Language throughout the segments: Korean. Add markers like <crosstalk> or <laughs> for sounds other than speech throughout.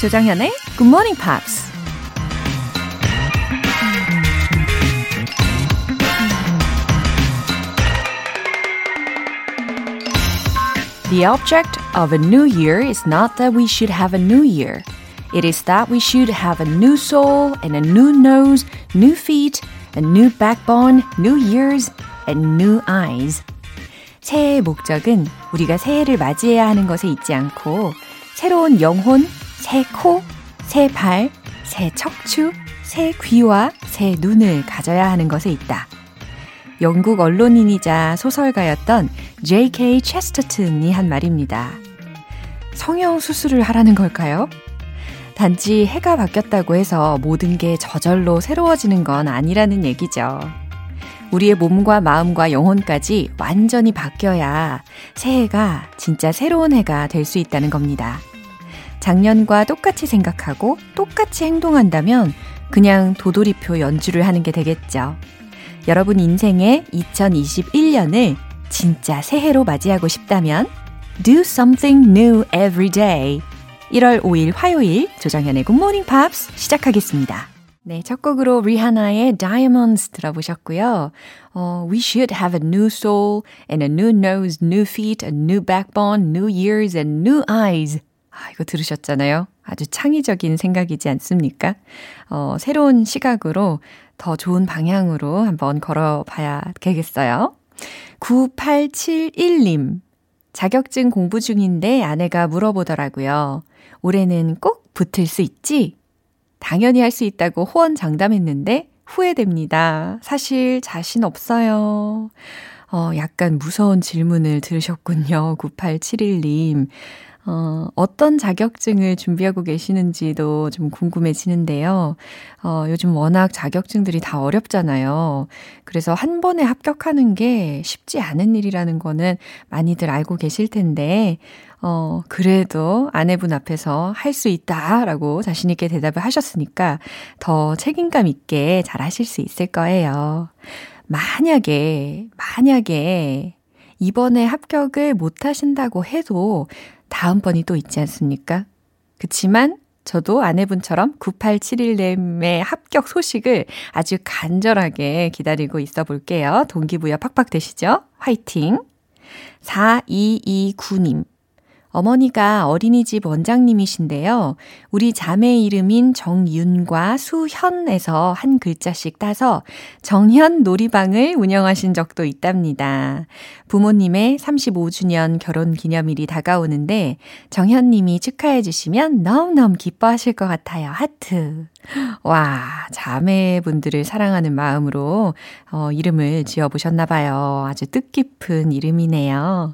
조장현의 Good Morning Pops. The object of a new year is not that we should have a new year. It is that we should have a new soul and a new nose, new feet, a new backbone, new ears, and new eyes. 새해의 목적은 우리가 새해를 맞이해야 하는 것에 있지 않고 새로운 영혼, 새 코, 새 발, 새 척추, 새 귀와 새 눈을 가져야 하는 것에 있다. 영국 언론인이자 소설가였던 J.K. 체스터튼이 한 말입니다. 성형 수술을 하라는 걸까요? 단지 해가 바뀌었다고 해서 모든 게 저절로 새로워지는 건 아니라는 얘기죠. 우리의 몸과 마음과 영혼까지 완전히 바뀌어야 새해가 진짜 새로운 해가 될 수 있다는 겁니다. 작년과 똑같이 생각하고 똑같이 행동한다면 그냥 도돌이표 연주를 하는 게 되겠죠. 여러분 인생의 2021년을 진짜 새해로 맞이하고 싶다면 Do something new every day. 1월 5일 화요일 조정현의 Morning Pops 시작하겠습니다. 네, 첫 곡으로 리하나의 Diamonds 들어보셨고요. 어, we should have a new soul and a new nose, new feet, a new backbone, new ears and new eyes. 아, 이거 들으셨잖아요. 아주 창의적인 생각이지 않습니까? 어, 새로운 시각으로 더 좋은 방향으로 한번 걸어봐야 되겠어요. 9871님. 자격증 공부 중인데 아내가 물어보더라고요. 올해는 꼭 붙을 수 있지? 당연히 할 수 있다고 호언 장담했는데 후회됩니다. 사실 자신 없어요. 어, 약간 무서운 질문을 들으셨군요. 9871님. 어, 어떤 자격증을 준비하고 계시는지도 좀 궁금해지는데요. 어, 요즘 워낙 자격증들이 다 어렵잖아요. 그래서 한 번에 합격하는 게 쉽지 않은 일이라는 거는 많이들 알고 계실 텐데, 어, 그래도 아내분 앞에서 할 수 있다라고 자신있게 대답을 하셨으니까 더 책임감 있게 잘 하실 수 있을 거예요. 만약에, 만약에 이번에 합격을 못 하신다고 해도 다음번이 또 있지 않습니까? 그치만 저도 아내분처럼 9871님의 합격 소식을 아주 간절하게 기다리고 있어 볼게요. 동기부여 팍팍 되시죠? 화이팅! 4229님. 어머니가 어린이집 원장님이신데요. 우리 자매 이름인 정윤과 수현에서 한 글자씩 따서 정현 놀이방을 운영하신 적도 있답니다. 부모님의 35주년 결혼 기념일이 다가오는데 정현님이 축하해 주시면 너무너무 기뻐하실 것 같아요. 하트. 와, 자매분들을 사랑하는 마음으로 어, 이름을 지어보셨나봐요. 아주 뜻깊은 이름이네요.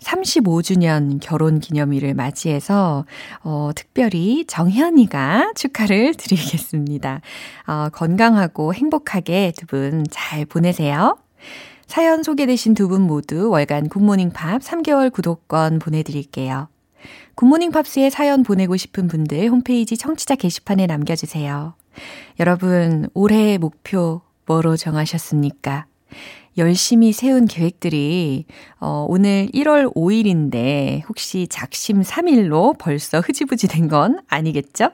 35주년 결혼 기념일을 맞이해서 어, 특별히 정현이가 축하를 <laughs> 드리겠습니다. 어, 건강하고 행복하게 두 분 잘 보내세요. 사연 소개되신 두 분 모두 월간 굿모닝 팝 3개월 구독권 보내드릴게요. 굿모닝 팝스에 사연 보내고 싶은 분들 홈페이지 청취자 게시판에 남겨주세요. 여러분, 올해의 목표 뭐로 정하셨습니까? 열심히 세운 계획들이 어, 오늘 1월 5일인데 혹시 작심 3일로 벌써 흐지부지 된 건 아니겠죠?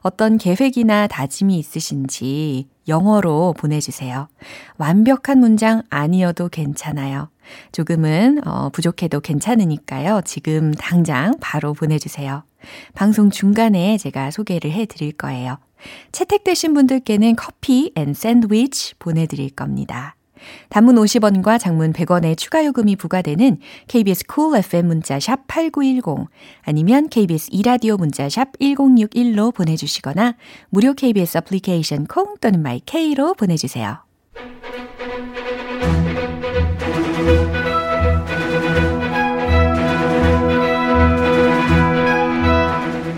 어떤 계획이나 다짐이 있으신지 영어로 보내주세요. 완벽한 문장 아니어도 괜찮아요. 조금은 어, 부족해도 괜찮으니까요. 지금 당장 바로 보내주세요. 방송 중간에 제가 소개를 해드릴 거예요. 채택되신 분들께는 커피 and 샌드위치 보내드릴 겁니다. 단문 50원과 장문 100원의 추가 요금이 부과되는 KBS Cool, Cool FM 문자샵 8910 아니면 KBS 이라디오 문자샵 1061로 보내주시거나 무료 KBS 애플리케이션 콩 또는 마이케이로 보내주세요.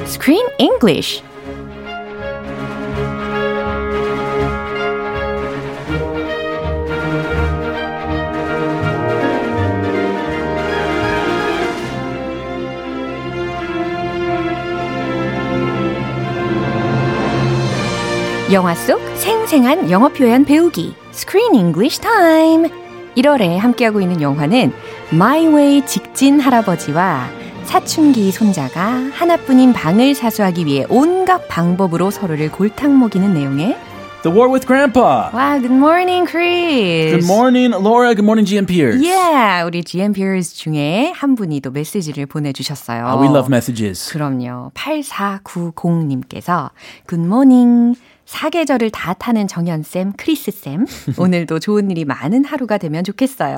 Screen English 영화 속 생생한 영어 표현 배우기 Screen English Time 1월에 함께하고 있는 영화는 Way 직진 할아버지와 사춘기 손자가 하나뿐인 방을 사수하기 위해 온갖 방법으로 서로를 골탕 먹이는 내용의 The War with Grandpa. Wow, good morning, Chris. Good morning, Laura. Good morning, GM Peers. Yeah, 우리 GM Peers 중에 한 분이 또 메시지를 보내주셨어요. Uh, we love messages. 그럼요. 8490님께서 Good morning. 사계절을 다 타는 정연쌤, 크리스쌤. <laughs> 오늘도 좋은 일이 많은 하루가 되면 좋겠어요.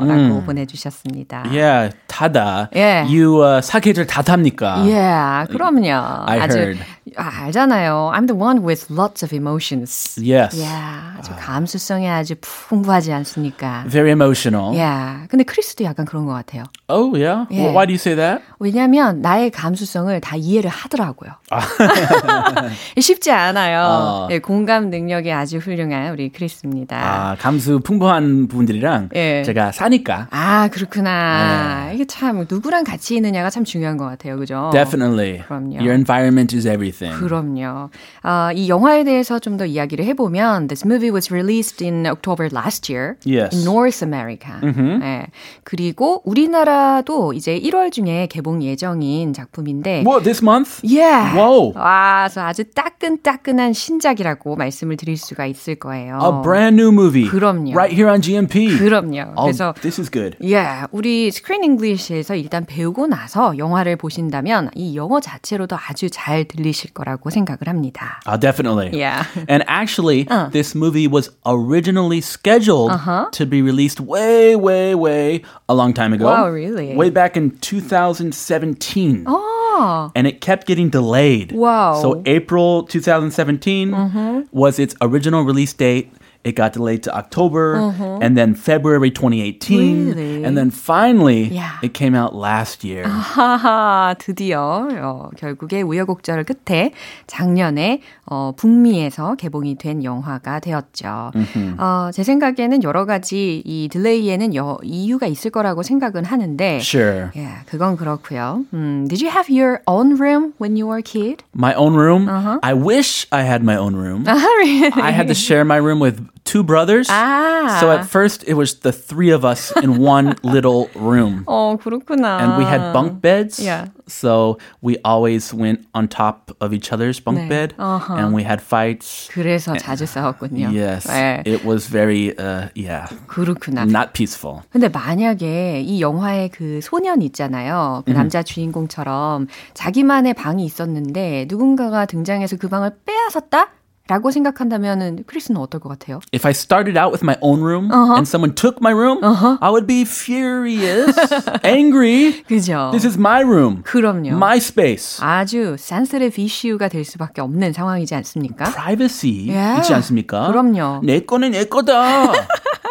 라고 음. 보내주셨습니다. Yeah, 타다. Yeah. You uh, 사계절 다 탑니까? Yeah, 그럼요. I 아주 heard. 아, 알잖아요. I'm the one with lots of emotions. Yes. Yeah, 아주 감수성이 아주 풍부하지 않습니까? Very emotional. Yeah. 근데 크리스도 약간 그런 것 같아요. Oh, yeah? Yeah. Well, why do you say that? 왜냐하면 나의 감수성을 다 이해를 하더라고요. <laughs> 쉽지 않아요. 어. 예, 공감 능력이 아주 훌륭한 우리 크리스입니다. 아, 감수 풍부한 분들이랑 예. 제가 사니까. 아, 그렇구나. 네. 이게 참 누구랑 같이 있느냐가 참 중요한 것 같아요. 그죠? Definitely. 그럼요. Your environment is everything. 그럼요. 아, 이 영화에 대해서 좀 더 이야기를 해보면 This movie was released in October last year Yes. in North America. 예. 그리고 우리나라도 이제 1월 중에 개봉 예정인 작품인데 What, this month? Yeah. Whoa. 와, 그래서 아주 따끈따끈한 신 작이라고 말씀을 드릴 수가 있을 거예요. A brand new movie. 그럼요. Right here on GMP. 그럼요. Oh, 그래서 this is good. 예, 우리 스크린 잉글리시에서 일단 배우고 나서 영화를 보신다면 이 영어 자체로도 아주 잘 들리실 거라고 생각을 합니다. Uh, definitely. Yeah. And actually, Uh. this movie was originally scheduled Uh-huh. to be released way, way, way a long time ago. Wow, really? Way back in 2017. 어, And it kept getting delayed. Wow. Mm-hmm. So April 2017 Mm-hmm. was its original release date. It got delayed to October and then February 2018. Mm-hmm. Really? And then finally, Yeah. it came out last year. 하하, 드디어 어, 결국에 우여곡절 끝에 작년에 어, 북미에서 개봉이 된 영화가 되었죠. 어, 제 생각에는 여러 가지 이 딜레이에는 여, 이유가 있을 거라고 생각은 하는데 Sure. 예, 그건 그렇고요. 음, did you have your own room when you were a kid? My own room. Uh-huh. I wish I had my own room. <laughs> 아, really? I had to share my room with two brothers. 아. So at first it was the three of us in one <laughs> little room. 어, 그렇구나. And we had bunk beds. Yeah. So we always went on top of each other's bunk 네. bed 어허. and we had fights. 그래서 자주 싸웠군요. Yes. 네, It was very uh yeah, 그렇구나. not peaceful. 근데 만약에 이 영화의 그 소년 있잖아요. 그 남자 주인공처럼 자기만의 방이 있었는데 누군가가 등장해서 그 방을 빼앗았다? 라고 생각한다면은 크리스는 어떨 것 같아요? If I started out with my own room Uh-huh. and someone took my room, I would be furious, angry. 그죠? This is my room. 그럼요. My space. 아주 sensitive issue가 될 수밖에 없는 상황이지 않습니까? privacy Yeah. 있지 않습니까? 그럼요. 내 거는 내 거다.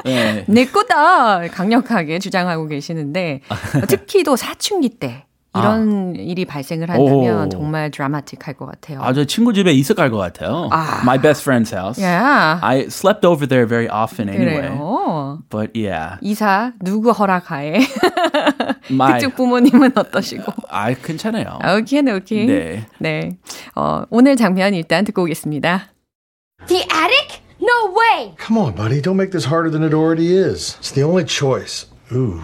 네. 내 거다 강력하게 주장하고 계시는데 특히 또 사춘기 때 이런 일이 발생을 한다면 오. 정말 드라마틱할 것 같아요. 아, 저 친구 집에 있어 갈것 같아요. 아. My best friend's house. 야, I slept over there very often anyway. 그래요. But yeah, 이사 누구 허락하에? my 그쪽 부모님은 어떠시고? 아 괜찮아요. 오케이, 오케이. 네. 네. 어, 오늘 장면 일단 듣고 오겠습니다. The attic? No way! Come on, buddy. Don't make this harder than it already is. It's the only choice. Ooh.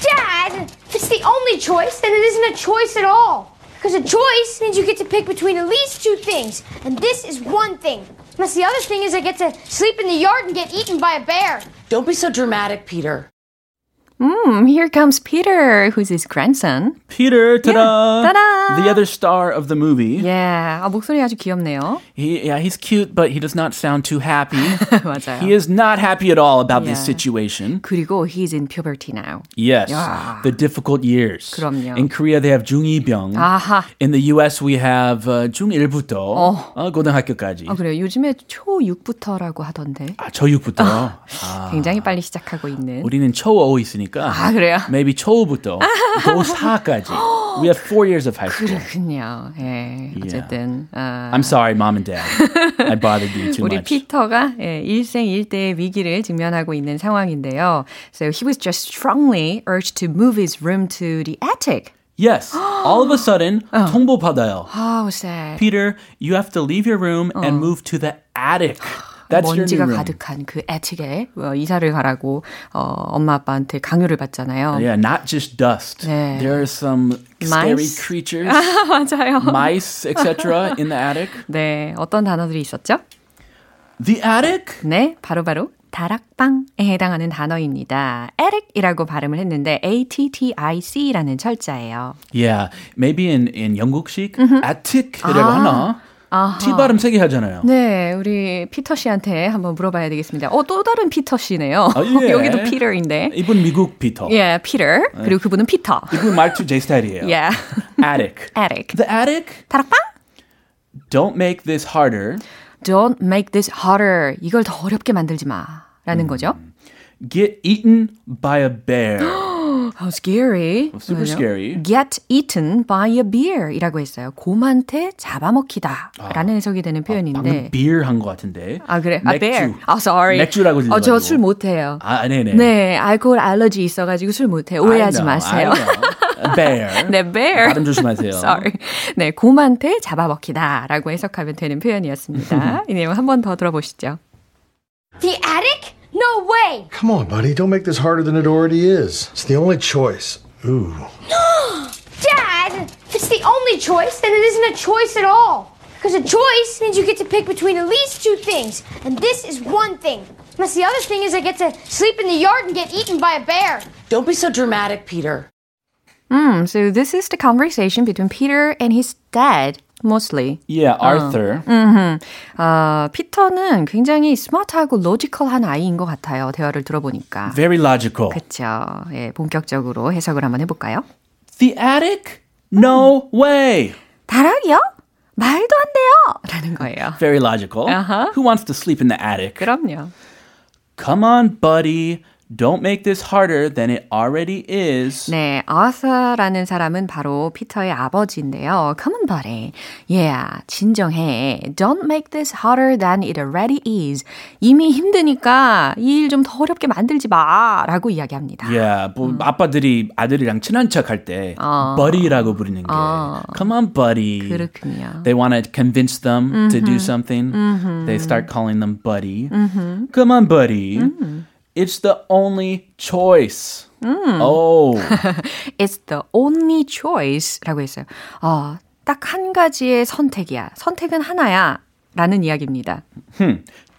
Dad! If it's the only choice, then it isn't a choice at all. Because a choice means you get to pick between at least two things. And this is one thing. Unless the other thing is I get to sleep in the yard and get eaten by a bear. Don't be so dramatic, Peter. Hmm, here comes Peter, who's his grandson. Peter, ta-da! ta-da! The other star of the movie. Yeah, 아, 목소리 아주 귀엽네요. He, yeah, he's cute, but he does not sound too happy. <laughs> 맞아요. he is not happy at all about this Yeah. situation. 그리고 he's in puberty now. Yes, Yeah. the difficult years. 그럼요. In Korea, they have 중2병. 아하. In the US, we have uh, 중1부터 어. 고등학교까지. 아, 그래요. 요즘에 초6부터라고 하던데. 아, 초6부터. 아, <laughs> 굉장히 빨리 시작하고 있는. 우리는 초5 있으니까. 아, 그래요? Maybe 초5부터 고4까지. We have four years of high school. 그렇군요. 예, 어쨌든. 아, I'm sorry, mom and dad. I bothered you too 우리 much. 피터가 예, 일생일대의 위기를 직면하고 있는 상황인데요. So he was just strongly urged to move his room to the attic. Yes, all of a sudden, <gasps> 통보 받아요. How sad. Peter, you have to leave your room and move to the attic. <gasps> That's your 먼지가. 가득한 그 애틱에 어, 이사를 가라고 어, 엄마 아빠한테 강요를 받잖아요. Yeah, not just dust. 네. There are some scary creatures, 맞아요. mice, etc. in the attic. 네, 어떤 단어들이 있었죠? The attic? 네, 바로 바로 다락방에 해당하는 단어입니다. attic이라고 발음을 했는데 A-T-T-I-C라는 철자예요. Yeah, maybe in, in 영국식 attic이라고 아. 하나? T 발음 세게 하잖아요. 네, 우리 피터 씨한테 한번 물어봐야 되겠습니다. 어, 또 다른 피터 씨네요. 아, 예. <laughs> 여기도 피터인데. 이분 미국 피터. 예, 피터. 그리고 그분은 피터. 이분 말투 제 스타일이에요. 예. <laughs> Attic. attic. The attic? 다락방? Don't make this harder. Don't make this harder. 이걸 더 어렵게 만들지 마. 라는 거죠. Get eaten by a bear. <gasps> <gasps> How scary. super 뭐죠? scary. Get eaten by a bear 이라고 했어요. 곰한테 잡아먹히다 라는 해석이 되는 방금 표현인데. beer 한것 같은데. 아, 그래? 아, 맥주. bear. 아, sorry. 맥주라고 어, 들려가지고. 저술 못해요. 아, 네네. 네, 알코올 알러지 있어가지고 술 못해요. 오해하지 know, 마세요. Bear. <laughs> 네, bear. 발음 조심하세요. Sorry. 네, 곰한테 잡아먹히다 라고 해석하면 되는 표현이었습니다. <laughs> 이 내용 한 번 더 들어보시죠. The attic? No way! Come on, buddy. Don't make this harder than it already is. It's the only choice. Ooh. No! <gasps> Dad! If it's the only choice, then it isn't a choice at all. Because a choice means you get to pick between at least two things, and this is one thing. Unless the other thing is I get to sleep in the yard and get eaten by a bear. Don't be so dramatic, Peter. Hmm, so this is the conversation between Peter and his dad, mostly. Yeah, Arthur. 아, 피터는 굉장히 스마트하고 로지컬한 아이인 것 같아요. 대화를 들어보니까. Very logical. 그렇죠. 예, 본격적으로 해석을 한번 해볼까요? The attic? No way. 다락이요? 말도 안 돼요! 라는 거예요. Very logical. Uh-huh. Who wants to sleep in the attic? 그럼요. Come on, buddy. Don't make this harder than it already is. 네, Arthur라는 사람은 바로 피터의 아버지인데요. Come on, buddy. Yeah, 진정해. Don't make this harder than it already is. 이미 힘드니까 이 일 좀 더 어렵게 만들지 마. 라고 이야기합니다. Yeah, 뭐 아빠들이 아들이랑 친한 척 할 때 어. buddy라고 부르는 게 어. Come on, buddy. 그렇군요. They want to convince them to do something. They start calling them buddy. Come on, buddy. It's the only choice. Oh, <laughs> It's the only choice 라고 했어요. 어, 딱 한 가지의 선택이야. 선택은 하나야. 라는 이야기입니다.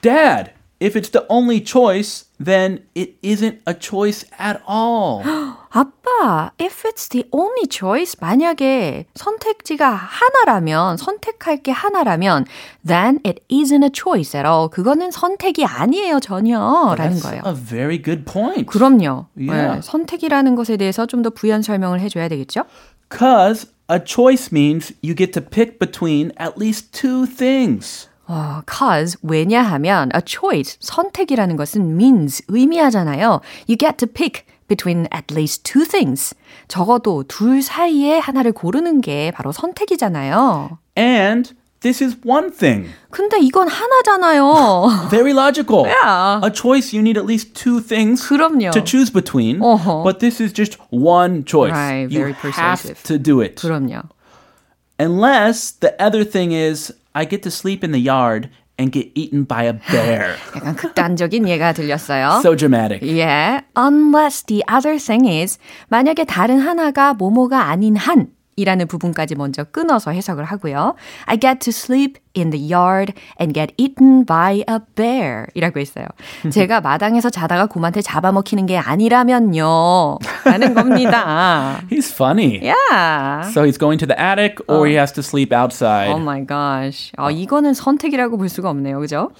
Dad, if it's the only choice, then it isn't a choice at all. 아빠, if it's the only choice, 만약에 선택지가 하나라면, 선택할 게 하나라면, then it isn't a choice at all. 그거는 선택이 아니에요, 전혀. 라는 거예요. a very good point. 그럼요. Yeah. 네, 선택이라는 것에 대해서 좀 더 부연 설명을 해줘야 되겠죠? Because a choice means you get to pick between at least two things. 어, cause 왜냐하면 a choice 선택이라는 것은 means 의미하잖아요. You get to pick between at least two things. 적어도 둘 사이에 하나를 고르는 게 바로 선택이잖아요. And this is one thing. 근데 이건 하나잖아요. Very <laughs> logical. Yeah. A choice, you need at least two things 그럼요. to choose between. Uh-huh. But this is just one choice. Right, you very have persuasive. to do it. 그럼요. Unless the other thing is, I get to sleep in the yard and get eaten by a <laughs> bear. 약간 극단적인 예가 들렸어요. so dramatic. 예. Unless the other thing is 만약에 다른 하나가 뭐뭐가 아닌 한 이라는 부분까지 먼저 끊어서 해석을 하고요. I get to sleep in the yard and get eaten by a bear 이라고 했어요. 제가 마당에서 자다가 곰한테 잡아먹히는 게 아니라면요. 라는 겁니다. He's funny. Yeah. So he's going to the attic or he has to sleep outside. Oh my gosh. 어, 이거는 선택이라고 볼 수가 없네요. 그죠?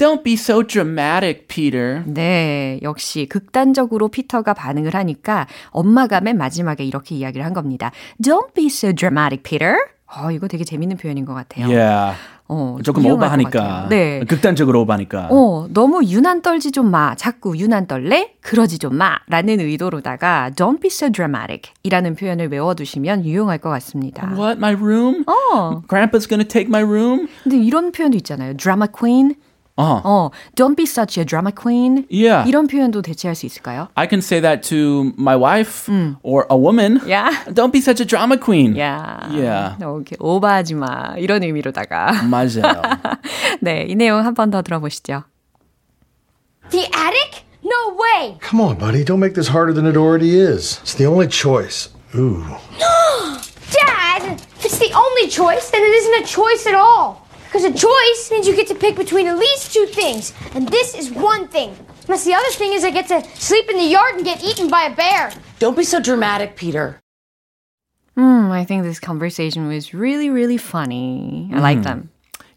Don't be so dramatic, Peter. 네, 역시 극단적으로 피터가 반응을 하니까 엄마가 맨 마지막에 이렇게 이야기를 한 겁니다. Don't be so dramatic, Peter. 어, 이거 되게 재밌는 표현인 것 같아요. Yeah. 어, 조금 오버하니까. 네. 극단적으로 오버하니까. 어, 너무 유난 떨지 좀 마. 자꾸 유난 떨래? 그러지 좀 마. 라는 의도로다가 don't be so dramatic 이라는 표현을 외워두시면 유용할 것 같습니다. What? My room? 어, Grandpa's gonna take my room? 근데 이런 표현도 있잖아요. drama queen. Uh-huh. 어, don't be such a drama queen. Yeah. 이런 표현도 대체할 수 있을까요? I can say that to my wife or a woman. Yeah. Don't be such a drama queen. 야. Yeah. 오케이. 오버하지 마. 이런 의미로다가. 맞아요. <laughs> 네, 이 내용 한 번 더 들어보시죠. The attic? No way! Come on, buddy. Don't make this harder than it already is. It's the only choice. Ooh. <gasps> Dad! If it's the only choice, then it isn't a choice at all. Because a choice means you get to pick between at least two things, and this is one thing. Unless the other thing is I get to sleep in the yard and get eaten by a bear. Don't be so dramatic, Peter. Hmm, I think this conversation was really, really funny. I like them.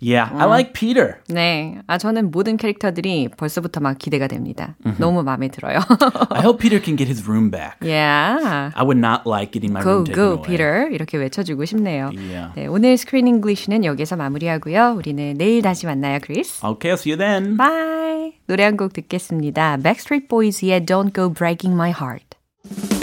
Yeah, I like Peter. 네. 아, 저는 모든 캐릭터들이 벌써부터 막 기대가 됩니다. 너무 마음에 들어요. I hope Peter can get his room back. yeah. I would not like getting my Go, room taken go, away. Peter. 이렇게 외쳐주고 싶네요. Yeah. 네, 오늘 스크린 잉글리시는 여기서 마무리하고요. 우리는 내일 다시 만나요, 크리스. Okay, I'll see you then. Bye. 노래 한 곡 듣겠습니다. Backstreet Boys의 Don't Go Breaking My Heart.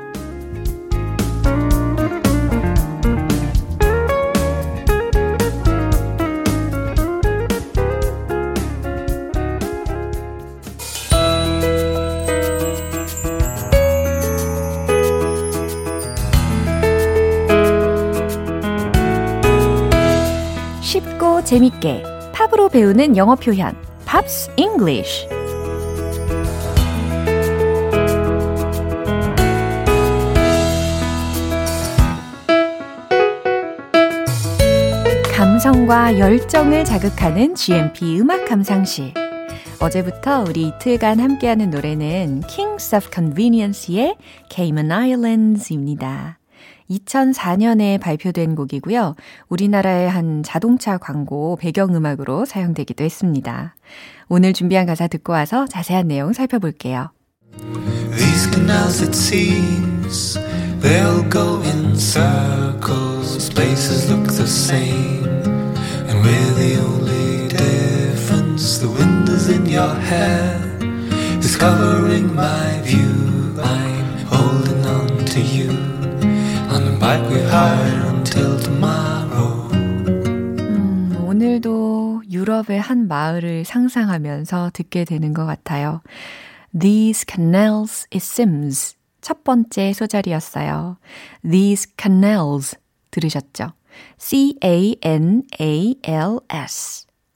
재밌게 팝으로 배우는 영어 표현 Pops English 감성과 열정을 자극하는 GMP 음악 감상실 어제부터 우리 이틀간 함께하는 노래는 Kings of Convenience의 Cayman Islands입니다. 2004년에 발표된 곡이고요. 우리나라의 한 자동차 광고 배경음악으로 사용되기도 했습니다. 오늘 준비한 가사 듣고 와서 자세한 내용 살펴볼게요. These canals, it seems, they'll go in circles. Places look the same, and we're the only difference. The wind is in your hair, is covering my 음, 오늘도 유럽의 한 마을을 상상하면서 듣게 되는 것 같아요. These canals, it seems. 첫 번째 소절이었어요. These canals. 들으셨죠? C-A-N-A-L-S.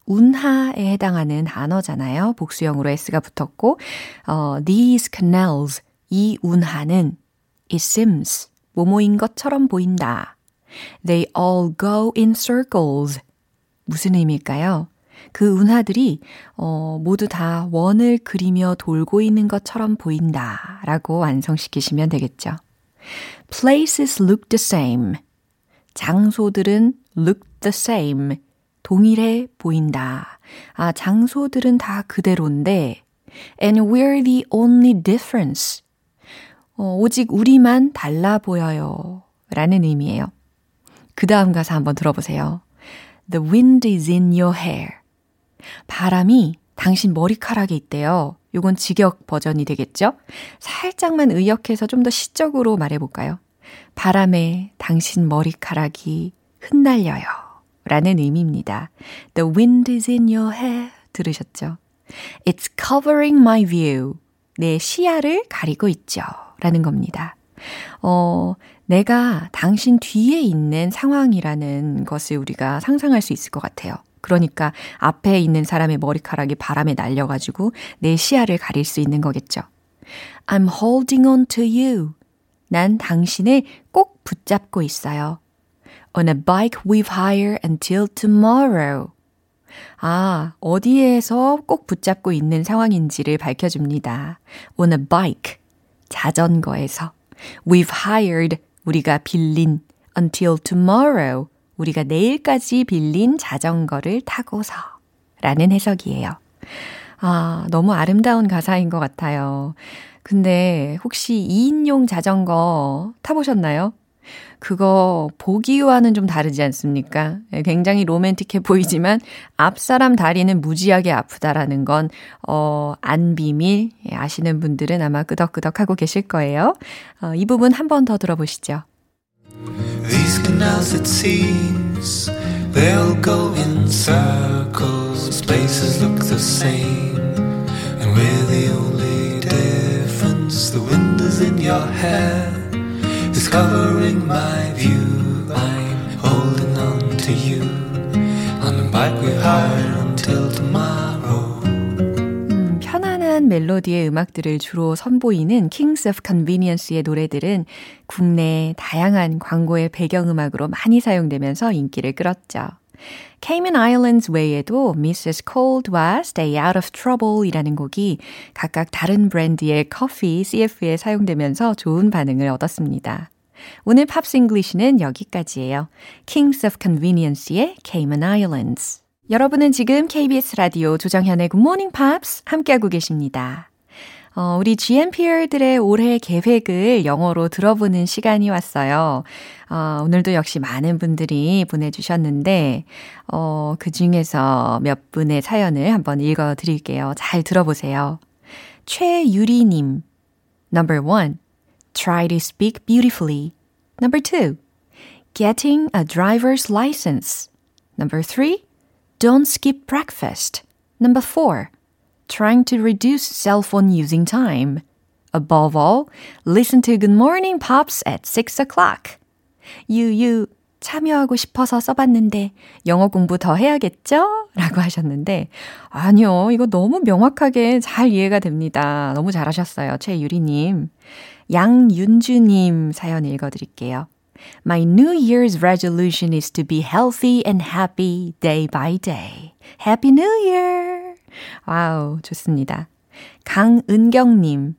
운하에 해당하는 단어잖아요. 복수형으로 S가 붙었고, 어, these canals. 이 운하는 it seems. 뭐뭐인 것처럼 보인다. They all go in circles. 무슨 의미일까요? 그 운하들이 어, 모두 다 원을 그리며 돌고 있는 것처럼 보인다 라고 완성시키시면 되겠죠. Places look the same. 장소들은 look the same. 동일해 보인다. 아, 장소들은 다 그대로인데 and we're the only difference. 어, 오직 우리만 달라 보여요. 라는 의미예요. 그 다음 가사 한번 들어보세요. The wind is in your hair. 바람이 당신 머리카락에 있대요. 요건 직역 버전이 되겠죠? 살짝만 의역해서 좀 더 시적으로 말해볼까요? 바람에 당신 머리카락이 흩날려요. 라는 의미입니다. The wind is in your hair. 들으셨죠? It's covering my view. 내 시야를 가리고 있죠. 라는 겁니다. 어, 내가 당신 뒤에 있는 상황이라는 것을 우리가 상상할 수 있을 것 같아요. 그러니까 앞에 있는 사람의 머리카락이 바람에 날려가지고 내 시야를 가릴 수 있는 거겠죠. I'm holding on to you. 난 당신을 꼭 붙잡고 있어요. On a bike we've hired until tomorrow. 아, 어디에서 꼭 붙잡고 있는 상황인지를 밝혀줍니다. On a bike. 자전거에서. We've hired. 우리가 빌린. Until tomorrow. 우리가 내일까지 빌린 자전거를 타고서. 라는 해석이에요. 아, 너무 아름다운 가사인 것 같아요. 근데 혹시 2인용 자전거 타보셨나요? 그거 보기와는 좀 다르지 않습니까? 예, 굉장히 로맨틱해 보이지만 앞사람 다리는 무지하게 아프다라는 건, 어, 안 비밀. 예, 아시는 분들은 아마 끄덕끄덕 하고 계실 거예요. 어, 이 부분 한 번 더 들어보시죠. These canals, it seems, they'll go in circles. Places look the same, and we're the only difference. The wind is in your hair, covering my view. I'm holding on to you on bike we hired until tomorrow. 음, 편안한 멜로디의 음악들을 주로 선보이는 Kings of Convenience의 노래들은 국내 다양한 광고의 배경음악으로 많이 사용되면서 인기를 끌었죠. Cayman Islands 외에도 Mrs. Cold와 Stay Out of Trouble 이라는 곡이 각각 다른 브랜드의 커피 CF에 사용되면서 좋은 반응을 얻었습니다. 오늘 Pops English는 여기까지예요. Kings of Convenience의 Cayman Islands. 여러분은 지금 KBS 라디오 조정현의 Good Morning Pops 함께하고 계십니다. 어, 우리 GMPer들의 올해 계획을 영어로 들어보는 시간이 왔어요. 어, 오늘도 역시 많은 분들이 보내주셨는데, 어, 그 중에서 몇 분의 사연을 한번 읽어 드릴게요. 잘 들어보세요. 최유리님. Number one, try to speak beautifully. Number two, getting a driver's license. Number three, don't skip breakfast. Number four, trying to reduce cell phone using time. Above all, listen to Good Morning Pops at 6 o'clock. 유유, 참여하고 싶어서 써봤는데 영어 공부 더 해야겠죠? 라고 하셨는데, 아니요, 이거 너무 명확하게 잘 이해가 됩니다. 너무 잘하셨어요, 최유리님. 양윤주님 사연 읽어드릴게요. My New Year's resolution is to be healthy and happy day by day. Happy New Year! 와우, 좋습니다. 강은경님.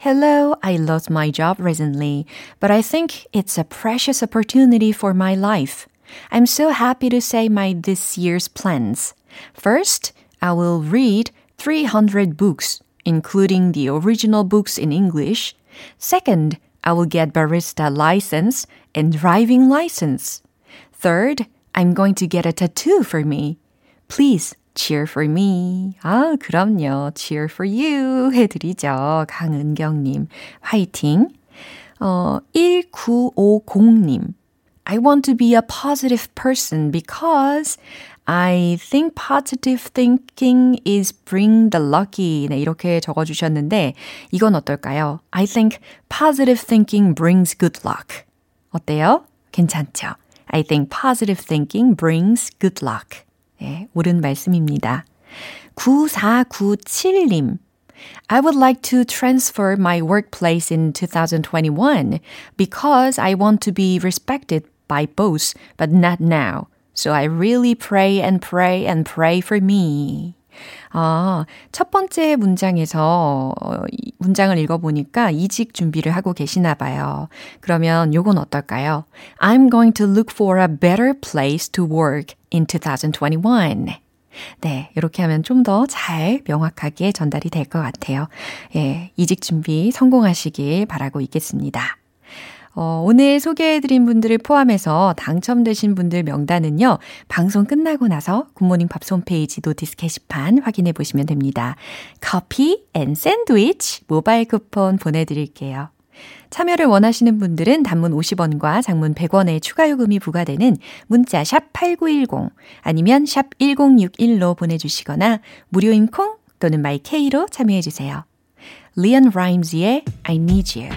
Hello, I lost my job recently, but I think it's a precious opportunity for my life. I'm so happy to say my this year's plans. First, I will read 300 books, including the original books in English. Second, I will get barista license and driving license. Third, I'm going to get a tattoo for me. Please cheer for me. 아, 그럼요. cheer for you 해드리죠. 강은경님, 화이팅. 어, 1950님. I want to be a positive person because I think positive thinking is bring the lucky. 네, 이렇게 적어주셨는데, 이건 어떨까요? I think positive thinking brings good luck. 어때요? 괜찮죠? I think positive thinking brings good luck. 네, 옳은 말씀입니다. 9497님. I would like to transfer my workplace in 2021 because I want to be respected by boss, but not now. So I really pray and pray and pray for me. 아, 첫 번째 문장에서 어, 문장을 읽어보니까 이직 준비를 하고 계시나 봐요. 그러면 요건 어떨까요? I'm going to look for a better place to work in 2021. 네, 이렇게 하면 좀 더 잘 명확하게 전달이 될 것 같아요. 예, 이직 준비 성공하시길 바라고 있겠습니다. 어, 오늘 소개해드린 분들을 포함해서 당첨되신 분들 명단은요, 방송 끝나고 나서 굿모닝 팝스 홈페이지 notice 게시판 확인해 보시면 됩니다. 커피 and 샌드위치 모바일 쿠폰 보내드릴게요. 참여를 원하시는 분들은 단문 50원과 장문 100원의 추가 요금이 부과되는 문자 샵 8910 아니면 샵 1061로 보내주시거나 무료인 콩 또는 마이케이로 참여해주세요. 리언 라임즈의 I Need You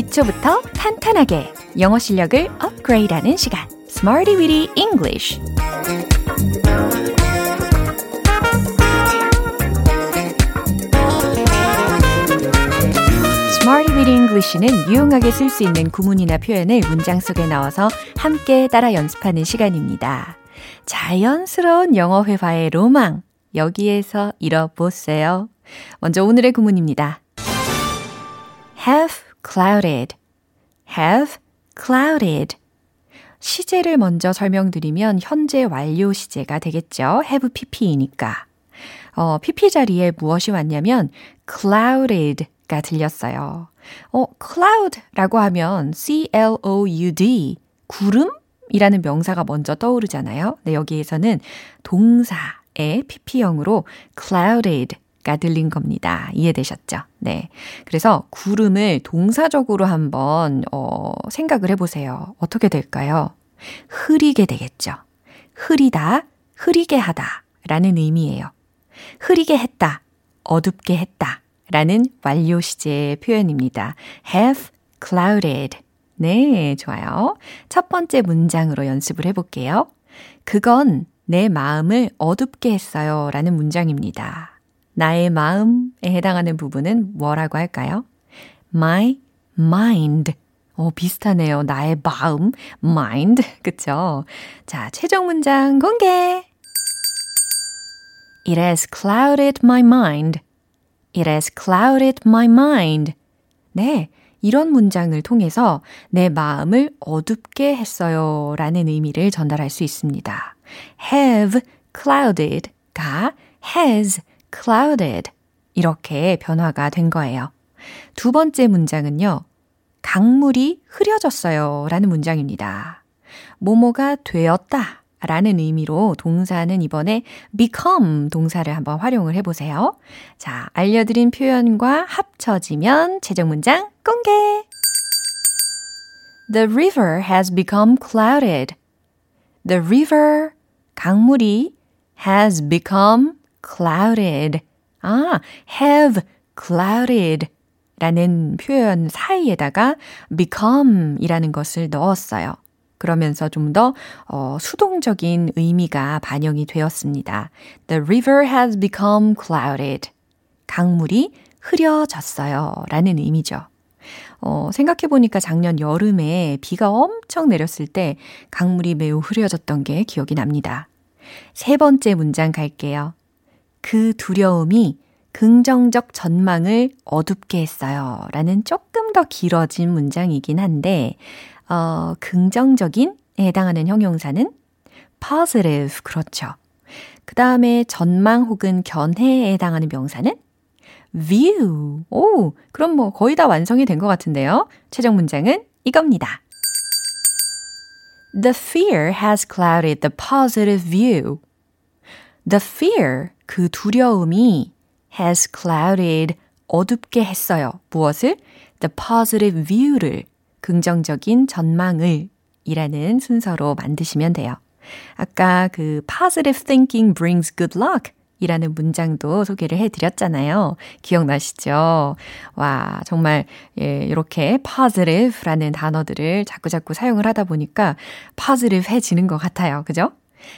기초부터 탄탄하게 영어 실력을 업그레이드하는 시간 Smarty Weedy English Weedy English는 유용하게 쓸 수 있는 구문이나 표현을 문장 속에 넣어서 함께 따라 연습하는 시간입니다. 자연스러운 영어 회화의 로망 여기에서 잃어보세요. 먼저 오늘의 구문입니다. have clouded, have clouded. 시제를 먼저 설명드리면 현재 완료 시제가 되겠죠. have pp이니까. 어, pp 자리에 무엇이 왔냐면 clouded가 들렸어요. 어, cloud라고 하면 c-l-o-u-d 구름 이라는 명사가 먼저 떠오르잖아요. 네, 여기에서는 동사의 pp형으로 clouded 가 들린 겁니다. 이해되셨죠? 네. 그래서 구름을 동사적으로 한번, 어, 생각을 해보세요. 어떻게 될까요? 흐리게 되겠죠. 흐리다, 흐리게 하다 라는 의미예요. 흐리게 했다, 어둡게 했다 라는 완료 시제 표현입니다. have clouded. 네, 좋아요. 첫 번째 문장으로 연습을 해볼게요. 그건 내 마음을 어둡게 했어요 라는 문장입니다. 나의 마음에 해당하는 부분은 뭐라고 할까요? My mind. 어, 비슷하네요. 나의 마음, mind. <laughs> 그쵸? 자, 최종 문장 공개! It has clouded my mind. It has clouded my mind. 네, 이런 문장을 통해서 내 마음을 어둡게 했어요. 라는 의미를 전달할 수 있습니다. have clouded가 has clouded 이렇게 변화가 된 거예요. 두 번째 문장은요. 강물이 흐려졌어요 라는 문장입니다. 모모가 되었다 라는 의미로 동사는 이번에 become 동사를 한번 활용을 해보세요. 자, 알려드린 표현과 합쳐지면 최종 문장 공개! The river has become clouded. The river, 강물이 has become clouded. 아, have clouded 라는 표현 사이에다가 become 이라는 것을 넣었어요. 그러면서 좀 더 어, 수동적인 의미가 반영이 되었습니다. The river has become clouded. 강물이 흐려졌어요. 라는 의미죠. 어, 생각해보니까 작년 여름에 비가 엄청 내렸을 때 강물이 매우 흐려졌던 게 기억이 납니다. 세 번째 문장 갈게요. 그 두려움이 긍정적 전망을 어둡게 했어요. 라는 조금 더 길어진 문장이긴 한데, 어, 긍정적인에 해당하는 형용사는 positive. 그렇죠. 그 다음에 전망 혹은 견해에 해당하는 명사는 view. 오, 그럼 뭐 거의 다 완성이 된 것 같은데요. 최종 문장은 이겁니다. The fear has clouded the positive view. The fear, 그 두려움이 has clouded, 어둡게 했어요. 무엇을? The positive view를, 긍정적인 전망을 이라는 순서로 만드시면 돼요. 아까 그 positive thinking brings good luck 이라는 문장도 소개를 해드렸잖아요. 기억나시죠? 와, 정말, 예, 이렇게 positive라는 단어들을 자꾸자꾸 사용을 하다 보니까 positive 해지는 것 같아요. 그죠?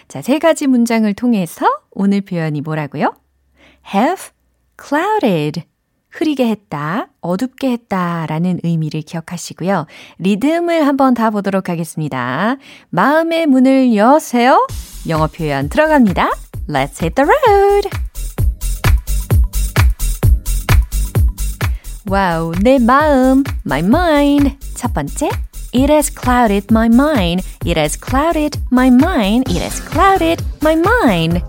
자, 세 가지 문장을 통해서 오늘 표현이 뭐라고요? have clouded. 흐리게 했다, 어둡게 했다 라는 의미를 기억하시고요. 리듬을 한번 다 보도록 하겠습니다. 마음의 문을 여세요. 영어 표현 들어갑니다. Let's hit the road! 와우, 내 마음, my mind. 첫 번째, It has clouded my mind. It has clouded my mind. It has clouded my mind.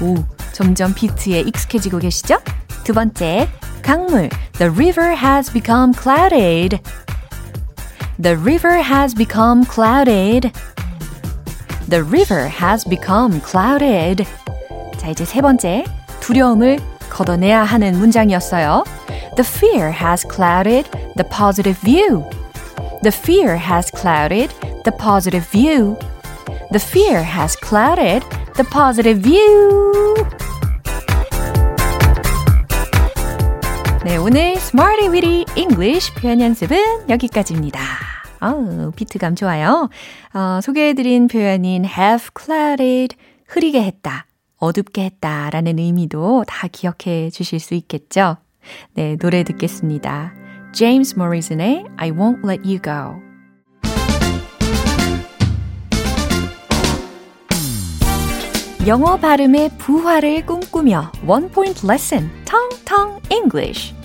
오, 점점 비트에 익숙해지고 계시죠? 두 번째, 강물. The river has become clouded. The river has become clouded. The river has become clouded. 자, 이제 세 번째, 두려움을 걷어내야 하는 문장이었어요. The fear has clouded the positive view. The fear has clouded the positive view. The fear has clouded the positive view. 네, 오늘 Smarty Weedy English 표현 연습은 여기까지입니다. 어, 비트감 좋아요. 어, 소개해드린 표현인 have clouded, 흐리게 했다, 어둡게 했다 라는 의미도 다 기억해 주실 수 있겠죠? 네, 노래 듣겠습니다. James Morrison의 I Won't Let You Go. 영어 발음의 부활을 꿈꾸며 원 포인트 레슨 텅텅 English.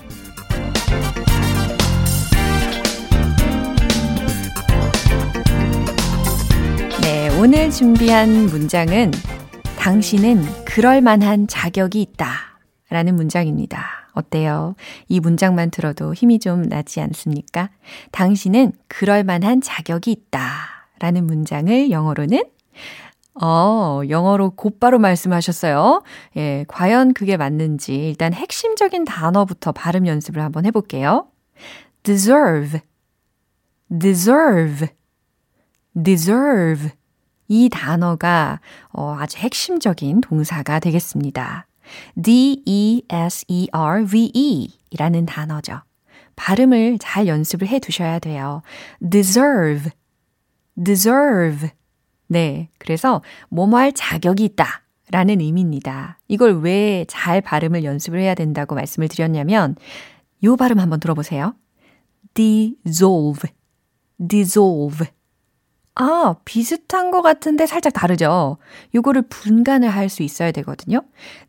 네, 오늘 준비한 문장은 당신은 그럴 만한 자격이 있다. 라는 문장입니다. 어때요? 이 문장만 들어도 힘이 좀 나지 않습니까? 당신은 그럴 만한 자격이 있다. 라는 문장을 영어로는 어, 영어로 곧바로 말씀하셨어요. 예, 과연 그게 맞는지 일단 핵심적인 단어부터 발음 연습을 한번 해볼게요. deserve, deserve, deserve. 이 단어가 어, 아주 핵심적인 동사가 되겠습니다. D-E-S-E-R-V-E 이라는 단어죠. 발음을 잘 연습을 해 두셔야 돼요. deserve, deserve. 네. 그래서 뭐뭐 할 자격이 있다. 라는 의미입니다. 이걸 왜 잘 발음을 연습을 해야 된다고 말씀을 드렸냐면, 요 발음 한번 들어보세요. dissolve, dissolve. 아, 비슷한 것 같은데 살짝 다르죠? 요거를 분간을 할 수 있어야 되거든요.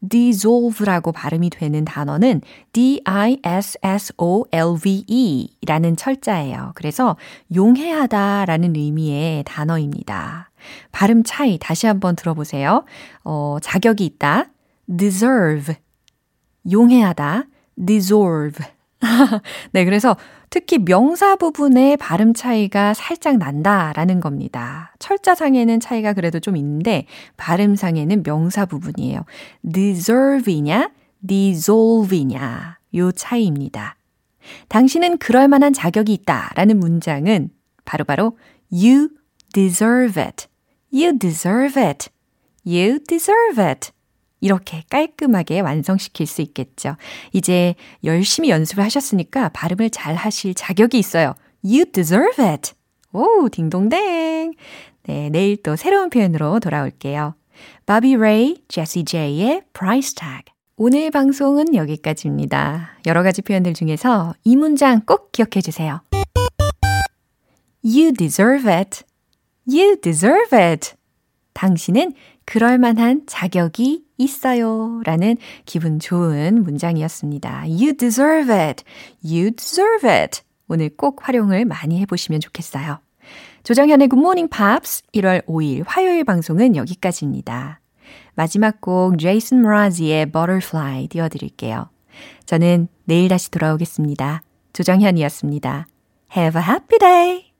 dissolve라고 발음이 되는 단어는 d-i-s-s-o-l-v-e 라는 철자예요. 그래서 용해하다 라는 의미의 단어입니다. 발음 차이 다시 한번 들어보세요. 어, 자격이 있다. deserve. 용해하다. dissolve. 네, 그래서 특히 명사 부분의 발음 차이가 살짝 난다라는 겁니다. 철자상에는 차이가 그래도 좀 있는데 발음상에는 명사 부분이에요. deserve이냐, dissolve이냐 요 차이입니다. 당신은 그럴 만한 자격이 있다라는 문장은 바로바로 바로 you deserve it. You deserve it. You deserve it. 이렇게 깔끔하게 완성시킬 수 있겠죠. 이제 열심히 연습을 하셨으니까 발음을 잘 하실 자격이 있어요. You deserve it. 오, 딩동댕. 네, 내일 또 새로운 표현으로 돌아올게요. 바비 레이, 제시 제이의 price tag. 오늘 방송은 여기까지입니다. 여러 가지 표현들 중에서 이 문장 꼭 기억해 주세요. You deserve it. You deserve it. 당신은 그럴 만한 자격이 있어요. 라는 기분 좋은 문장이었습니다. You deserve it. You deserve it. 오늘 꼭 활용을 많이 해보시면 좋겠어요. 조정현의 Good Morning Pops 1월 5일 화요일 방송은 여기까지입니다. 마지막 곡 제이슨 모라지의 Butterfly 띄워드릴게요. 저는 내일 다시 돌아오겠습니다. 조정현이었습니다. Have a happy day!